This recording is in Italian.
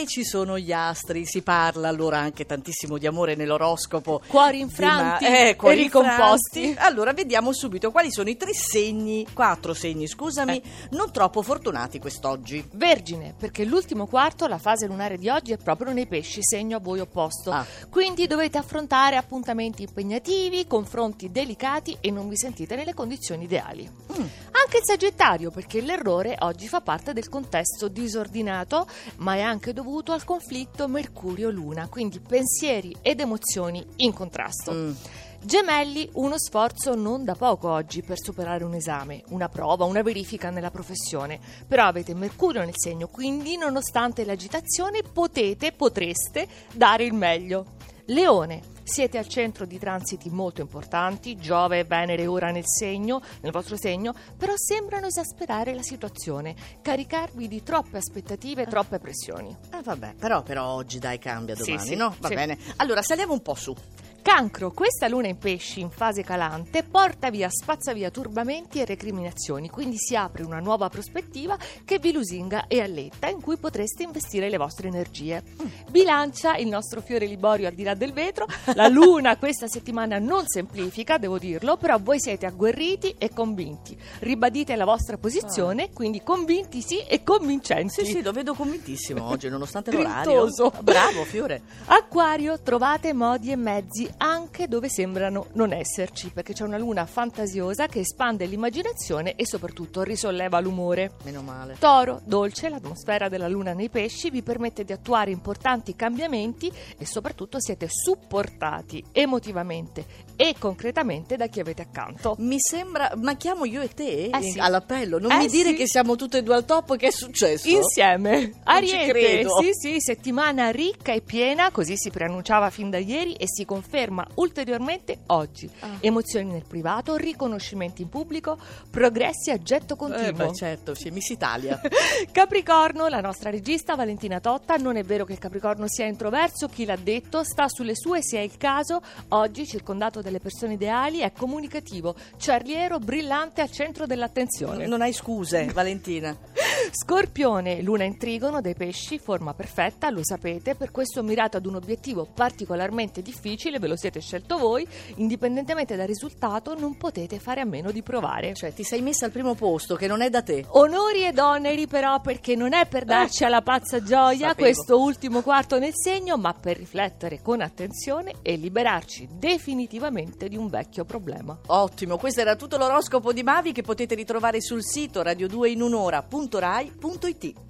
e ci sono gli astri, si parla allora anche tantissimo di amore nell'oroscopo. Cuori infranti ma- eh, cuori e ricomposti. infranti. Allora vediamo subito quali sono i tre segni, quattro segni scusami, non troppo fortunati quest'oggi. Vergine, perché l'ultimo quarto, la fase lunare di oggi, è proprio nei pesci, segno a voi opposto. Ah. Quindi dovete affrontare appuntamenti impegnativi, confronti delicati e non vi sentite nelle condizioni ideali. Mm. Anche il Sagittario, perché l'errore oggi fa parte del contesto disordinato, ma è anche dovuto al conflitto Mercurio-Luna, quindi pensieri ed emozioni in contrasto. Mm. Gemelli, uno sforzo non da poco oggi per superare un esame, una prova, una verifica nella professione. Però avete Mercurio nel segno, quindi nonostante l'agitazione potete, potreste dare il meglio. Leone, siete al centro di transiti molto importanti, Giove e Venere ora nel segno, nel vostro segno, però sembrano esasperare la situazione, caricarvi di troppe aspettative e troppe pressioni. Ah, vabbè, però, però oggi dai cambia Sì, domani, sì, no? Va sì. bene. Allora saliamo un po' su. Cancro, questa luna in pesci in fase calante porta via, spazza via turbamenti e recriminazioni, quindi si apre una nuova prospettiva che vi lusinga e alletta in cui potreste investire le vostre energie. Bilancia, il nostro fiore liborio al di là del vetro, la luna questa settimana non semplifica, devo dirlo, però voi siete agguerriti e convinti. Ribadite la vostra posizione, quindi convinti sì e convincenti. Sì, sì, lo vedo convintissimo oggi, nonostante l'orario. Grintoso. Bravo, Fiore. Acquario, trovate modi e mezzi anche dove sembrano non esserci, perché c'è una luna fantasiosa che espande l'immaginazione e soprattutto risolleva l'umore. Meno male. Toro, dolce, l'atmosfera della luna nei pesci vi permette di attuare importanti cambiamenti e soprattutto siete supportati emotivamente e concretamente da chi avete accanto. Mi sembra, ma chiamo io e te Eh sì. all'appello. Non Eh mi dire sì. che siamo tutte e due al top, che è successo? Insieme. Ariete, credo. sì, sì, settimana ricca e piena, così si preannunciava fin da ieri e si conferma ulteriormente oggi. Ah. Emozioni nel privato, riconoscimenti in pubblico, progressi a getto Eh, continuo. beh, certo, sì, Miss Italia. Capricorno, la nostra regista Valentina Totta, non è vero che il Capricorno sia introverso, chi l'ha detto sta sulle sue se è il caso, oggi circondato dalle persone ideali è comunicativo, cerliero, brillante al centro dell'attenzione. non hai scuse, Valentina. Scorpione, luna in trigono dei pesci, forma perfetta, lo sapete, per questo mirato ad un obiettivo particolarmente difficile, ve lo siete scelto voi, indipendentemente dal risultato non potete fare a meno di provare. Cioè, ti sei messa al primo posto, che non è da te. Onori ed oneri però perché non è per darci alla pazza gioia Sapevo. questo ultimo quarto nel segno, ma per riflettere con attenzione e liberarci definitivamente di un vecchio problema. Ottimo, questo era tutto l'oroscopo di Mavi che potete ritrovare sul sito sebrae.it.